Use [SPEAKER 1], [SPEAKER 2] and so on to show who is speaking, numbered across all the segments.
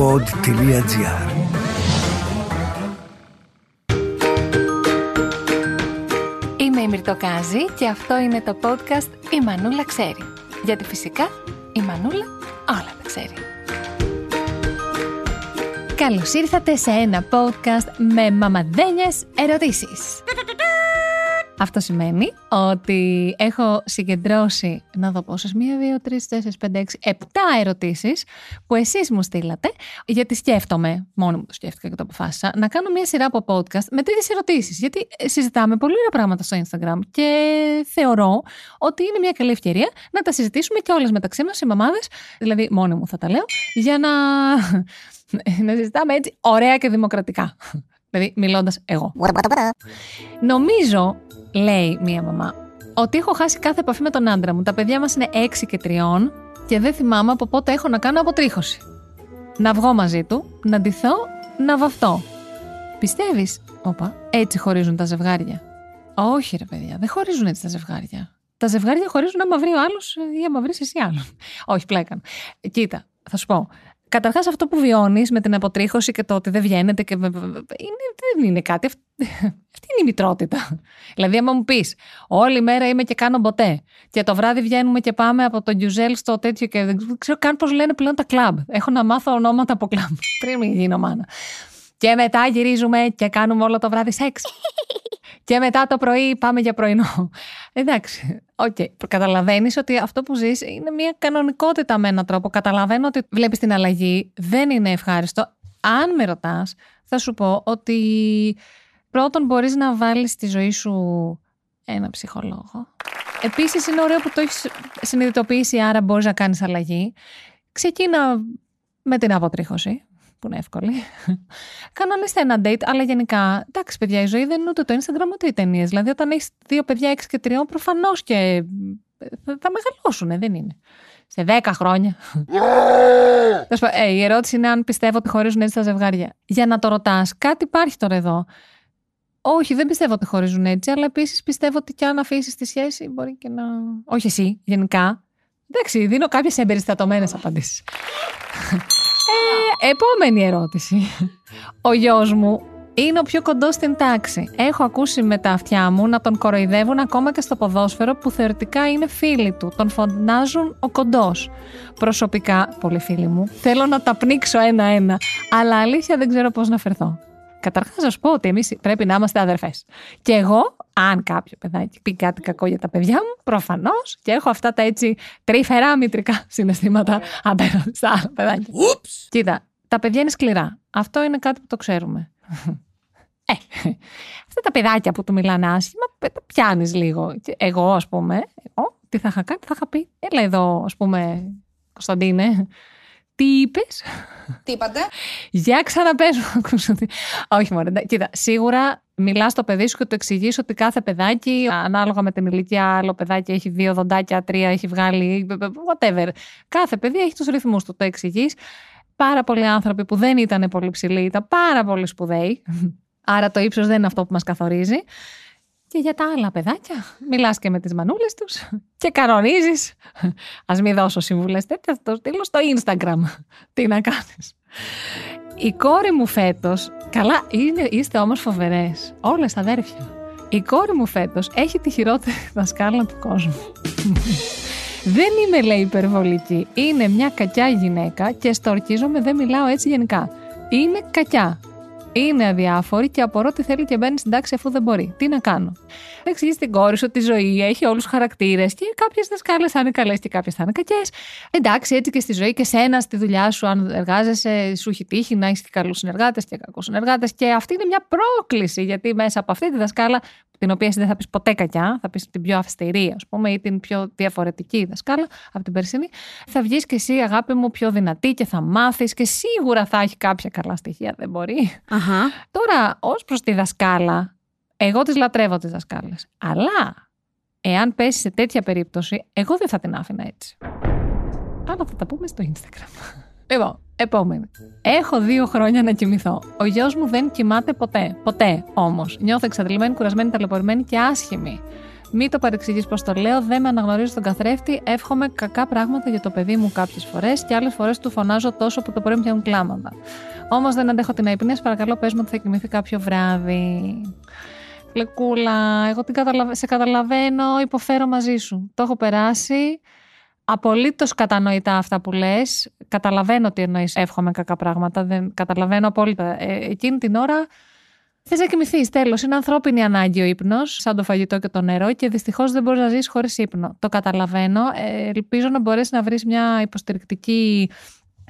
[SPEAKER 1] pod.gr
[SPEAKER 2] Είμαι η Μυρτοκάζη και αυτό είναι το podcast «Η Μανούλα ξέρει». Γιατί φυσικά η Μανούλα όλα τα ξέρει. Καλώς ήρθατε σε ένα podcast με μαμαδένιες ερωτήσεις. Αυτό σημαίνει ότι έχω συγκεντρώσει, να δω πόσες, μία, δύο, τρεις, τέσσερις, πέντε, έξι, επτά ερωτήσεις που εσείς μου στείλατε, γιατί σκέφτομαι, μόνο μου το σκέφτηκα και το αποφάσισα, να κάνω μία σειρά από podcast με τέτοιε ερωτήσεις. Γιατί συζητάμε πολύ ωραία πράγματα στο Instagram και θεωρώ ότι είναι μια καλή ευκαιρία να τα συζητήσουμε και όλες μεταξύ μας οι μαμάδες, δηλαδή μόνοι μου θα τα λέω, για να, να συζητάμε έτσι ωραία και δημοκρατικά. Δηλαδή, μιλώντας εγώ. Νομίζω λέει μία μαμά, ότι έχω χάσει κάθε επαφή με τον άντρα μου. Τα παιδιά μας είναι 6 και 3 και δεν θυμάμαι από πότε έχω να κάνω αποτρίχωση. Να βγω μαζί του, να ντυθώ, να βαφτώ. Πιστεύεις, όπα, έτσι χωρίζουν τα ζευγάρια. Όχι, ρε παιδιά, δεν χωρίζουν έτσι τα ζευγάρια. Τα ζευγάρια χωρίζουν άμα βρει ο άλλος ή άμα βρεις εσύ άλλον. Όχι, πλέκαν. Κοίτα, θα σου πω. Καταρχάς, αυτό που βιώνεις με την αποτρίχωση και το ότι δεν βγαίνετε και. Είναι, δεν είναι κάτι. Αυτή είναι η μητρότητα. Δηλαδή, άμα μου πεις, Όλη μέρα είμαι και κάνω μποτέ. Και το βράδυ βγαίνουμε και πάμε από το Γιουζέλ στο τέτοιο και δεν ξέρω καν πώς λένε πλέον τα κλαμπ. Έχω να μάθω ονόματα από κλαμπ. Πριν μην γίνω μάνα. Και μετά γυρίζουμε και κάνουμε όλο το βράδυ σεξ. Και μετά το πρωί πάμε για πρωινό. Εντάξει. Ok. Okay. Καταλαβαίνεις ότι αυτό που ζεις είναι μια κανονικότητα με έναν τρόπο. Καταλαβαίνω ότι βλέπεις την αλλαγή. Δεν είναι ευχάριστο. Αν με ρωτάς, θα σου πω ότι πρώτον μπορείς να βάλεις στη ζωή σου ένα ψυχολόγο. Επίσης, είναι ωραίο που το έχεις συνειδητοποιήσει, άρα μπορείς να κάνεις αλλαγή. Ξεκίνα με την αποτρίχωση που είναι εύκολη. Κανονίστε ένα date, αλλά γενικά, εντάξει, παιδιά, η ζωή δεν είναι ούτε το Instagram ούτε οι ταινίες. Δηλαδή, όταν έχεις δύο παιδιά 6 και 3, προφανώς και θα μεγαλώσουν, δεν είναι. Σε 10 χρόνια. ε, η ερώτηση είναι αν πιστεύω ότι χωρίζουν έτσι τα ζευγάρια. Για να το ρωτάς, κάτι υπάρχει τώρα εδώ. Όχι, δεν πιστεύω ότι χωρίζουν έτσι, αλλά επίσης πιστεύω ότι και αν αφήσεις τη σχέση μπορεί και να. Όχι εσύ, γενικά. Εντάξει, δίνω κάποιες εμπεριστατωμένες απαντήσεις. Επόμενη ερώτηση. Ο γιος μου είναι ο πιο κοντός στην τάξη. Έχω ακούσει με τα αυτιά μου να τον κοροϊδεύουν ακόμα και στο ποδόσφαιρο που θεωρητικά είναι φίλοι του. Τον φωνάζουν ο κοντός. Προσωπικά, πολύ φίλοι μου, θέλω να τα πνίξω ένα-ένα. Αλλά αλήθεια δεν ξέρω πώς να φερθώ. Καταρχάς, να σου πω ότι εμείς πρέπει να είμαστε αδερφές. Και εγώ, αν κάποιο παιδάκι πει κάτι κακό για τα παιδιά μου, προφανώς και έχω αυτά τα έτσι τρυφερά μητρικά συναισθήματα απέναντι στα άλλα παιδάκια. Κοίτα, τα παιδιά είναι σκληρά. Αυτό είναι κάτι που το ξέρουμε. Ε, αυτά τα παιδάκια που του μιλάνε άσχημα, τα πιάνεις λίγο. Εγώ, ας πούμε, εγώ, τι θα είχα κάνει, θα είχα πει, έλα εδώ, ας πούμε, Κωνσταντίνε, τι είπες;
[SPEAKER 3] Τι είπατε;
[SPEAKER 2] Για ξαναπέσω. Όχι, μόνο. Κοίτα, σίγουρα μιλάς στο παιδί σου και το εξηγείς ότι κάθε παιδάκι, ανάλογα με την ηλικία, άλλο παιδάκι έχει δύο δοντάκια, τρία έχει βγάλει. Whatever. Κάθε παιδί έχει τους ρυθμούς του. Το εξηγείς πάρα πολλοί άνθρωποι που δεν ήταν πολύ ψηλοί, ήταν πάρα πολύ σπουδαίοι. Άρα το ύψος δεν είναι αυτό που μας καθορίζει. Και για τα άλλα παιδάκια, μιλάς και με τις μανούλες τους και κανονίζεις. Ας μην δώσω συμβουλές τέτοια, θα το στείλω στο Instagram. Τι να κάνεις. Η κόρη μου φέτος, καλά είναι, είστε όμως φοβερές, όλες αδέρφια. Η κόρη μου φέτος έχει τη χειρότερη δασκάλα του κόσμου. Δεν είμαι, λέει, υπερβολική. Είναι μια κακιά γυναίκα και στορκίζομαι, δεν μιλάω έτσι γενικά. Είναι κακιά. Είναι αδιάφορη και απορώ τι θέλει και μπαίνει στην τάξη αφού δεν μπορεί. Τι να κάνω; Εξηγείς στην κόρη σου ότι η ζωή έχει όλους τους χαρακτήρες και κάποιες δασκάλε θα είναι καλές και κάποιες θα είναι κακές. Εντάξει, έτσι και στη ζωή και σένα στη δουλειά σου, αν εργάζεσαι, σου έχει τύχει να έχεις καλούς συνεργάτες και κακούς συνεργάτες. Και αυτή είναι μια πρόκληση γιατί μέσα από αυτή τη δασκάλα την οποία εσύ δεν θα πεις ποτέ κακιά, θα πεις την πιο αυστηρή, ας πούμε, ή την πιο διαφορετική δασκάλα από την περσίνη, θα βγεις και εσύ, αγάπη μου, πιο δυνατή και θα μάθεις και σίγουρα θα έχει κάποια καλά στοιχεία. Δεν μπορεί.
[SPEAKER 3] Αχα.
[SPEAKER 2] Τώρα, ως προς τη δασκάλα, εγώ τι λατρεύω τις δασκάλες. Αλλά, εάν πέσει σε τέτοια περίπτωση, εγώ δεν θα την άφηνα έτσι. Αλλά θα τα πούμε στο Instagram. Λοιπόν, επόμενη. Έχω δύο χρόνια να κοιμηθώ. Ο γιος μου δεν κοιμάται ποτέ. Ποτέ όμως. Νιώθω εξαντλημένη, κουρασμένη, ταλαιπωρημένη και άσχημη. Μη το παρεξηγείς πώ το λέω, δεν με αναγνωρίζει τον καθρέφτη. Εύχομαι κακά πράγματα για το παιδί μου κάποιες φορές και άλλες φορές του φωνάζω τόσο που το πρωί μου πιάνουν κλάματα. Όμως δεν αντέχω την αϊπνία, παρακαλώ πες μου ότι θα κοιμηθεί κάποιο βράδυ. Λεκούλα, εγώ την καταλαβα... σε καταλαβαίνω, υποφέρω μαζί σου. Το έχω περάσει. Απολύτως κατανοητά αυτά που λες. Καταλαβαίνω τι εννοείς. Εύχομαι κακά πράγματα. Δεν καταλαβαίνω απόλυτα. Ε, εκείνη την ώρα Θες να κοιμηθεί, τέλος. Είναι ανθρώπινη ανάγκη ο ύπνος, σαν το φαγητό και το νερό, και δυστυχώς δεν μπορείς να ζήσει χωρίς ύπνο. Το καταλαβαίνω. Ε, ελπίζω να μπορέσεις να βρεις μια υποστηρικτική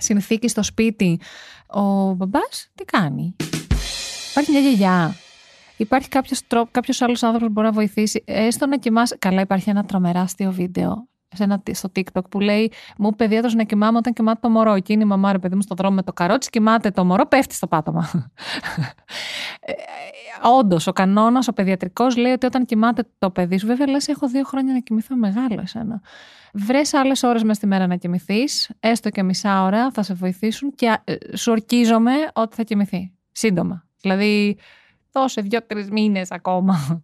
[SPEAKER 2] συνθήκη στο σπίτι. Ο μπαμπάς τι κάνει; Υπάρχει μια γιαγιά. Υπάρχει κάποιος τρόπο, κάποιος άλλος άνθρωπος που μπορεί να βοηθήσει. Έστω να κοιμάσαι. Καλά, υπάρχει ένα τρομεράστιο βίντεο σε ένα, στο TikTok που λέει Μου παιδί να κοιμάμαι όταν κοιμάται το μωρό. Εκείνη η μαμά, ρε παιδί μου, στο δρόμο με το καρότσι, κοιμάται το μωρό, πέφτει στο πάτωμα. ε, Όντως, ο κανόνας, ο παιδιατρικός λέει ότι όταν κοιμάται το παιδί σου, βέβαια λες: Έχω δύο χρόνια να κοιμηθώ μεγάλο εσένα. Βρες άλλες ώρες μες στη μέρα να κοιμηθείς, έστω και μισά ώρα, θα σε βοηθήσουν και ε, σου ορκίζομαι ότι θα κοιμηθεί. Σύντομα. Δηλαδή, δώσε δύο-τρεις μήνες ακόμα.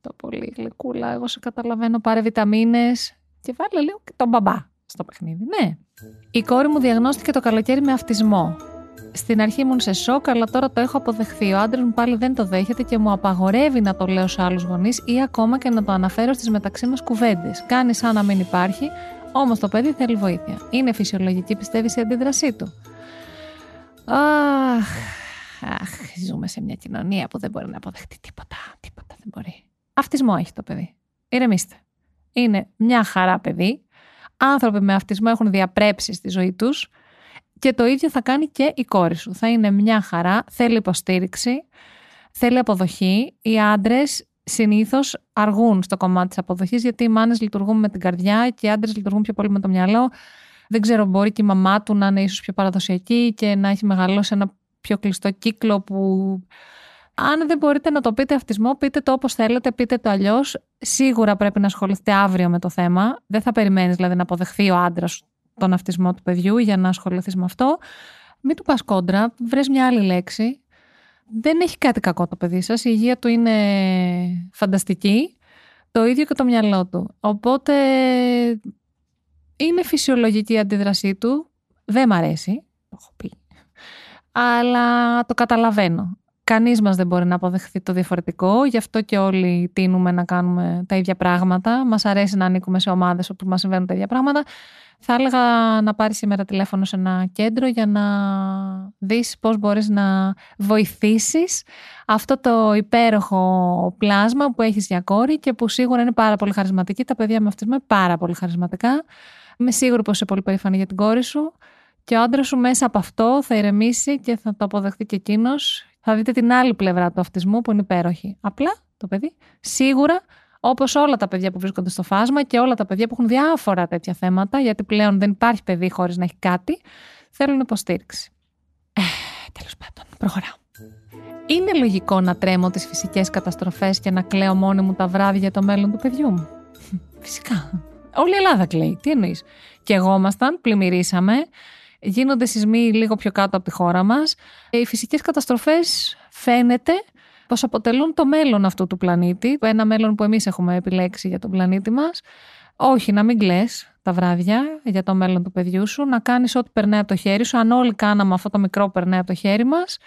[SPEAKER 2] Το πολύ γλυκούλα. Εγώ σε καταλαβαίνω. Πάρε βιταμίνες, και βάλε λίγο και τον μπαμπά στο παιχνίδι. Ναι. Η κόρη μου διαγνώστηκε το καλοκαίρι με αυτισμό. Στην αρχή ήμουν σε σοκ, αλλά τώρα το έχω αποδεχθεί. Ο άντρας μου πάλι δεν το δέχεται και μου απαγορεύει να το λέω σε άλλους γονείς ή ακόμα και να το αναφέρω στις μεταξύ μας κουβέντες. Κάνει σαν να μην υπάρχει, όμως το παιδί θέλει βοήθεια. Είναι φυσιολογική, πιστεύεις, η αντίδρασή του; Αχ, αχ, ζούμε σε μια κοινωνία που δεν μπορεί να αποδεχτεί τίποτα. Τίποτα δεν μπορεί. Αυτισμό έχει το παιδί. Ηρεμήστε είναι μια χαρά παιδί. Άνθρωποι με αυτισμό έχουν διαπρέψει στη ζωή τους και το ίδιο θα κάνει και η κόρη σου. Θα είναι μια χαρά, θέλει υποστήριξη, θέλει αποδοχή. Οι άντρες συνήθως αργούν στο κομμάτι της αποδοχής γιατί οι μάνες λειτουργούν με την καρδιά και οι άντρες λειτουργούν πιο πολύ με το μυαλό. Δεν ξέρω, μπορεί και η μαμά του να είναι ίσως πιο παραδοσιακή και να έχει μεγαλώσει ένα πιο κλειστό κύκλο που αν δεν μπορείτε να το πείτε αυτισμό, πείτε το όπως θέλετε, πείτε το αλλιώς. Σίγουρα πρέπει να ασχοληθείτε αύριο με το θέμα. Δεν θα περιμένεις δηλαδή να αποδεχθεί ο άντρας τον αυτισμό του παιδιού για να ασχοληθείς με αυτό. Μην του πας κόντρα, βρες μια άλλη λέξη. Δεν έχει κάτι κακό το παιδί σας. Η υγεία του είναι φανταστική. Το ίδιο και το μυαλό του. Οπότε είναι φυσιολογική η αντίδρασή του. Δεν μ' αρέσει. Το έχω πει. Αλλά το καταλαβαίνω. Κανείς μας δεν μπορεί να αποδεχθεί το διαφορετικό, γι' αυτό και όλοι τίνουμε να κάνουμε τα ίδια πράγματα. Μας αρέσει να ανήκουμε σε ομάδες όπου μας συμβαίνουν τα ίδια πράγματα. Θα έλεγα να πάρεις σήμερα τηλέφωνο σε ένα κέντρο για να δεις πώς μπορείς να βοηθήσεις αυτό το υπέροχο πλάσμα που έχεις για κόρη και που σίγουρα είναι πάρα πολύ χαρισματική. Τα παιδιά με αυτισμό είναι πάρα πολύ χαρισματικά. Είμαι σίγουρη πως είσαι πολύ περήφανη για την κόρη σου. Και ο άντρας σου μέσα από αυτό θα ηρεμήσει και θα το αποδεχτεί και εκείνος θα δείτε την άλλη πλευρά του αυτισμού που είναι υπέροχη. Απλά το παιδί σίγουρα Όπως όλα τα παιδιά που βρίσκονται στο φάσμα και όλα τα παιδιά που έχουν διάφορα τέτοια θέματα, γιατί πλέον δεν υπάρχει παιδί χωρίς να έχει κάτι, θέλουν υποστήριξη. Ε, Τέλος πάντων, προχωράω. Είναι λογικό να τρέμω τις φυσικές καταστροφές και να κλαίω μόνη μου τα βράδια για το μέλλον του παιδιού μου; Φυσικά. Όλη η Ελλάδα κλαίει. Τι εννοείς; Και εγώ ήμασταν, πλημμυρίσαμε, γίνονται σεισμοί λίγο πιο κάτω από τη χώρα μας. Οι φυσικές καταστροφές φαίνεται πως αποτελούν το μέλλον αυτού του πλανήτη, ένα μέλλον που εμείς έχουμε επιλέξει για τον πλανήτη μας. Όχι, να μην κλαις τα βράδια για το μέλλον του παιδιού σου, να κάνεις ό,τι περνάει από το χέρι σου, αν όλοι κάναμε αυτό το μικρό που περνάει από το χέρι μας,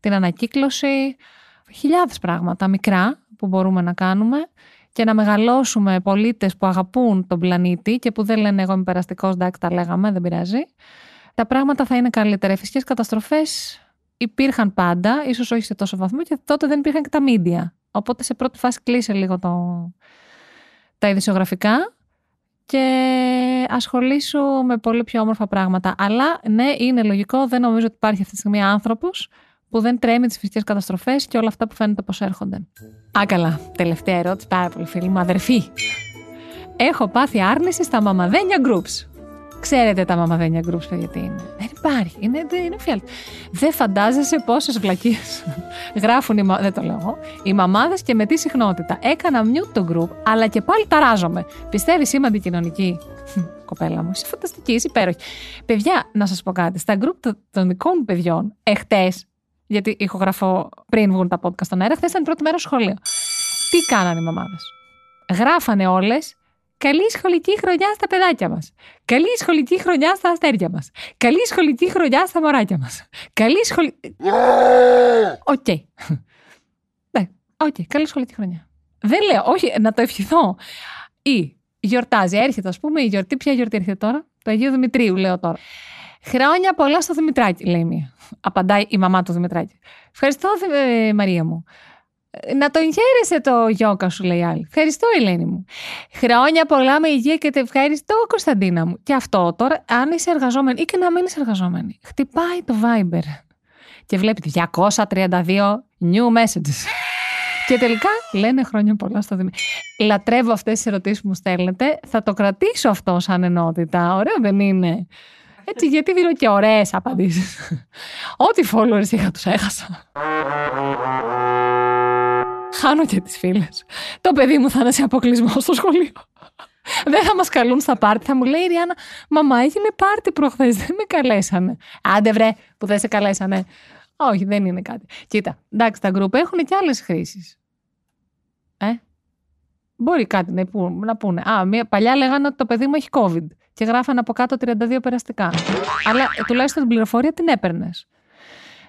[SPEAKER 2] την ανακύκλωση, χιλιάδες πράγματα μικρά που μπορούμε να κάνουμε και να μεγαλώσουμε πολίτες που αγαπούν τον πλανήτη και που δεν λένε εγώ είμαι περαστικός, εντάξει τα λέγαμε, δεν πειράζει τα πράγματα θα είναι καλύτερα. Οι φυσικές καταστροφές υπήρχαν πάντα, ίσως όχι σε τόσο βαθμό, και τότε δεν υπήρχαν και τα μίντια. Οπότε σε πρώτη φάση κλείσε λίγο το... τα ειδησιογραφικά και ασχολήσου με πολύ πιο όμορφα πράγματα. Αλλά ναι, είναι λογικό, δεν νομίζω ότι υπάρχει αυτή τη στιγμή άνθρωπος που δεν τρέμει τις φυσικές καταστροφές και όλα αυτά που φαίνεται πως έρχονται. Α, καλά. Τελευταία ερώτηση, πάρα πολύ φίλη μου, αδερφή. Έχω πάθει άρνηση στα μαμαδένια groups. Ξέρετε τα μαμαδένια groups, παιδιά, τι είναι. Δεν υπάρχει. Είναι, είναι φιάλτη. Δεν φαντάζεσαι πόσες βλακίες γράφουν οι μα... Δεν το λέω εγώ. Οι μαμάδες και με τι συχνότητα. Έκανα mute το group, αλλά και πάλι ταράζομαι. Πιστεύεις είμαι αντικοινωνική; Κοπέλα μου, είσαι φανταστική, είσαι υπέροχη. Παιδιά, να σας πω κάτι. Στα group των δικών μου παιδιών, εχθές, γιατί ηχογραφώ πριν βγουν τα podcast στον αέρα, χθες ήταν η πρώτη μέρα στο σχολείο. Τι κάνανε οι μαμάδες; γράφανε όλες Καλή σχολική χρονιά στα παιδάκια μας. Καλή σχολική χρονιά στα αστέρια μας. Καλή σχολική χρονιά στα μωράκια μας. Καλή σχολική. Οκ. Ναι, οκ, καλή σχολική χρονιά. Δεν λέω, όχι, να το ευχηθώ. Ή γιορτάζει, έρχεται, ας πούμε, η γιορτή. Ποια γιορτή έρχεται τώρα, το Αγίου Δημητρίου, λέω τώρα. Χρόνια πολλά στο Δημητράκη, λέει μία. Απαντάει η μαμά του Δημητράκη. Ευχαριστώ, ε, Μαρία μου. Να τον χαίρεσαι το γιόκα σου, λέει άλλη. Ευχαριστώ, Ελένη μου. Χρόνια πολλά με υγεία και te ευχαριστώ, Κωνσταντίνα μου. Και αυτό τώρα, αν είσαι εργαζόμενη ή και να μην είσαι εργαζόμενη, χτυπάει το Viber και βλέπει 232 new messages. Και τελικά λένε χρόνια πολλά στο Δημήτρη. Λατρεύω αυτές τις ερωτήσεις που μου στέλνετε. Θα το κρατήσω αυτό σαν ενότητα. Ωραίο δεν είναι; Έτσι, γιατί δίνω και ωραίες απαντήσεις. Ό,τι followers είχα, τους έχασα. Χάνω και τις φίλες. Το παιδί μου θα είναι σε αποκλεισμό στο σχολείο. Δεν θα μας καλούν στα πάρτι. Θα μου λέει η Ριάννα, Μαμά, έγινε πάρτι προχθές. Δεν με καλέσανε. Άντε βρε, που δεν σε καλέσανε. Όχι, δεν είναι κάτι. Κοίτα, εντάξει, τα γκρουπ έχουν και άλλες χρήσεις. Ε, Μπορεί κάτι να, να πούνε. Α, μια, παλιά λέγανε ότι το παιδί μου έχει COVID και γράφανε από κάτω 32 περαστικά. Αλλά τουλάχιστον την πληροφορία την έπαιρνες.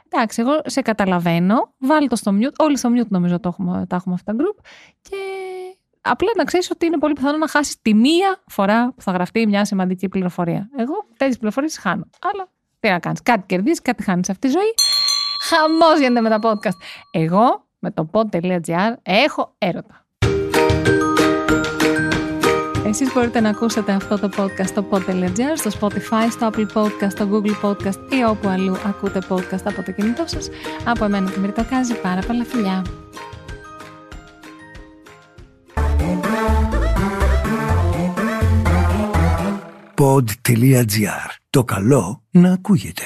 [SPEAKER 2] Εντάξει, εγώ σε καταλαβαίνω. Βάλει το στο mute. Όλοι στο mute νομίζω το έχουμε, τα έχουμε αυτά τα group. Και απλά να ξέρεις ότι είναι πολύ πιθανό να χάσεις τη μία φορά που θα γραφτεί μια σημαντική πληροφορία. Εγώ τέτοιες πληροφορίες χάνω. Αλλά τι να κάνεις. Κάτι κερδίζεις, κάτι χάνεις σε αυτή τη ζωή. Χαμός γίνεται με τα podcast. Εγώ με το pod.gr έχω έρωτα. Εσείς μπορείτε να ακούσετε αυτό το podcast στο pod.gr, στο Spotify, στο Apple Podcast, στο Google Podcast ή όπου αλλού ακούτε podcast από το κινητό σας. Από εμένα τη Μυρτοκάζη, πάρα πολλά φιλιά.
[SPEAKER 1] Pod.gr. Το καλό να ακούγεται.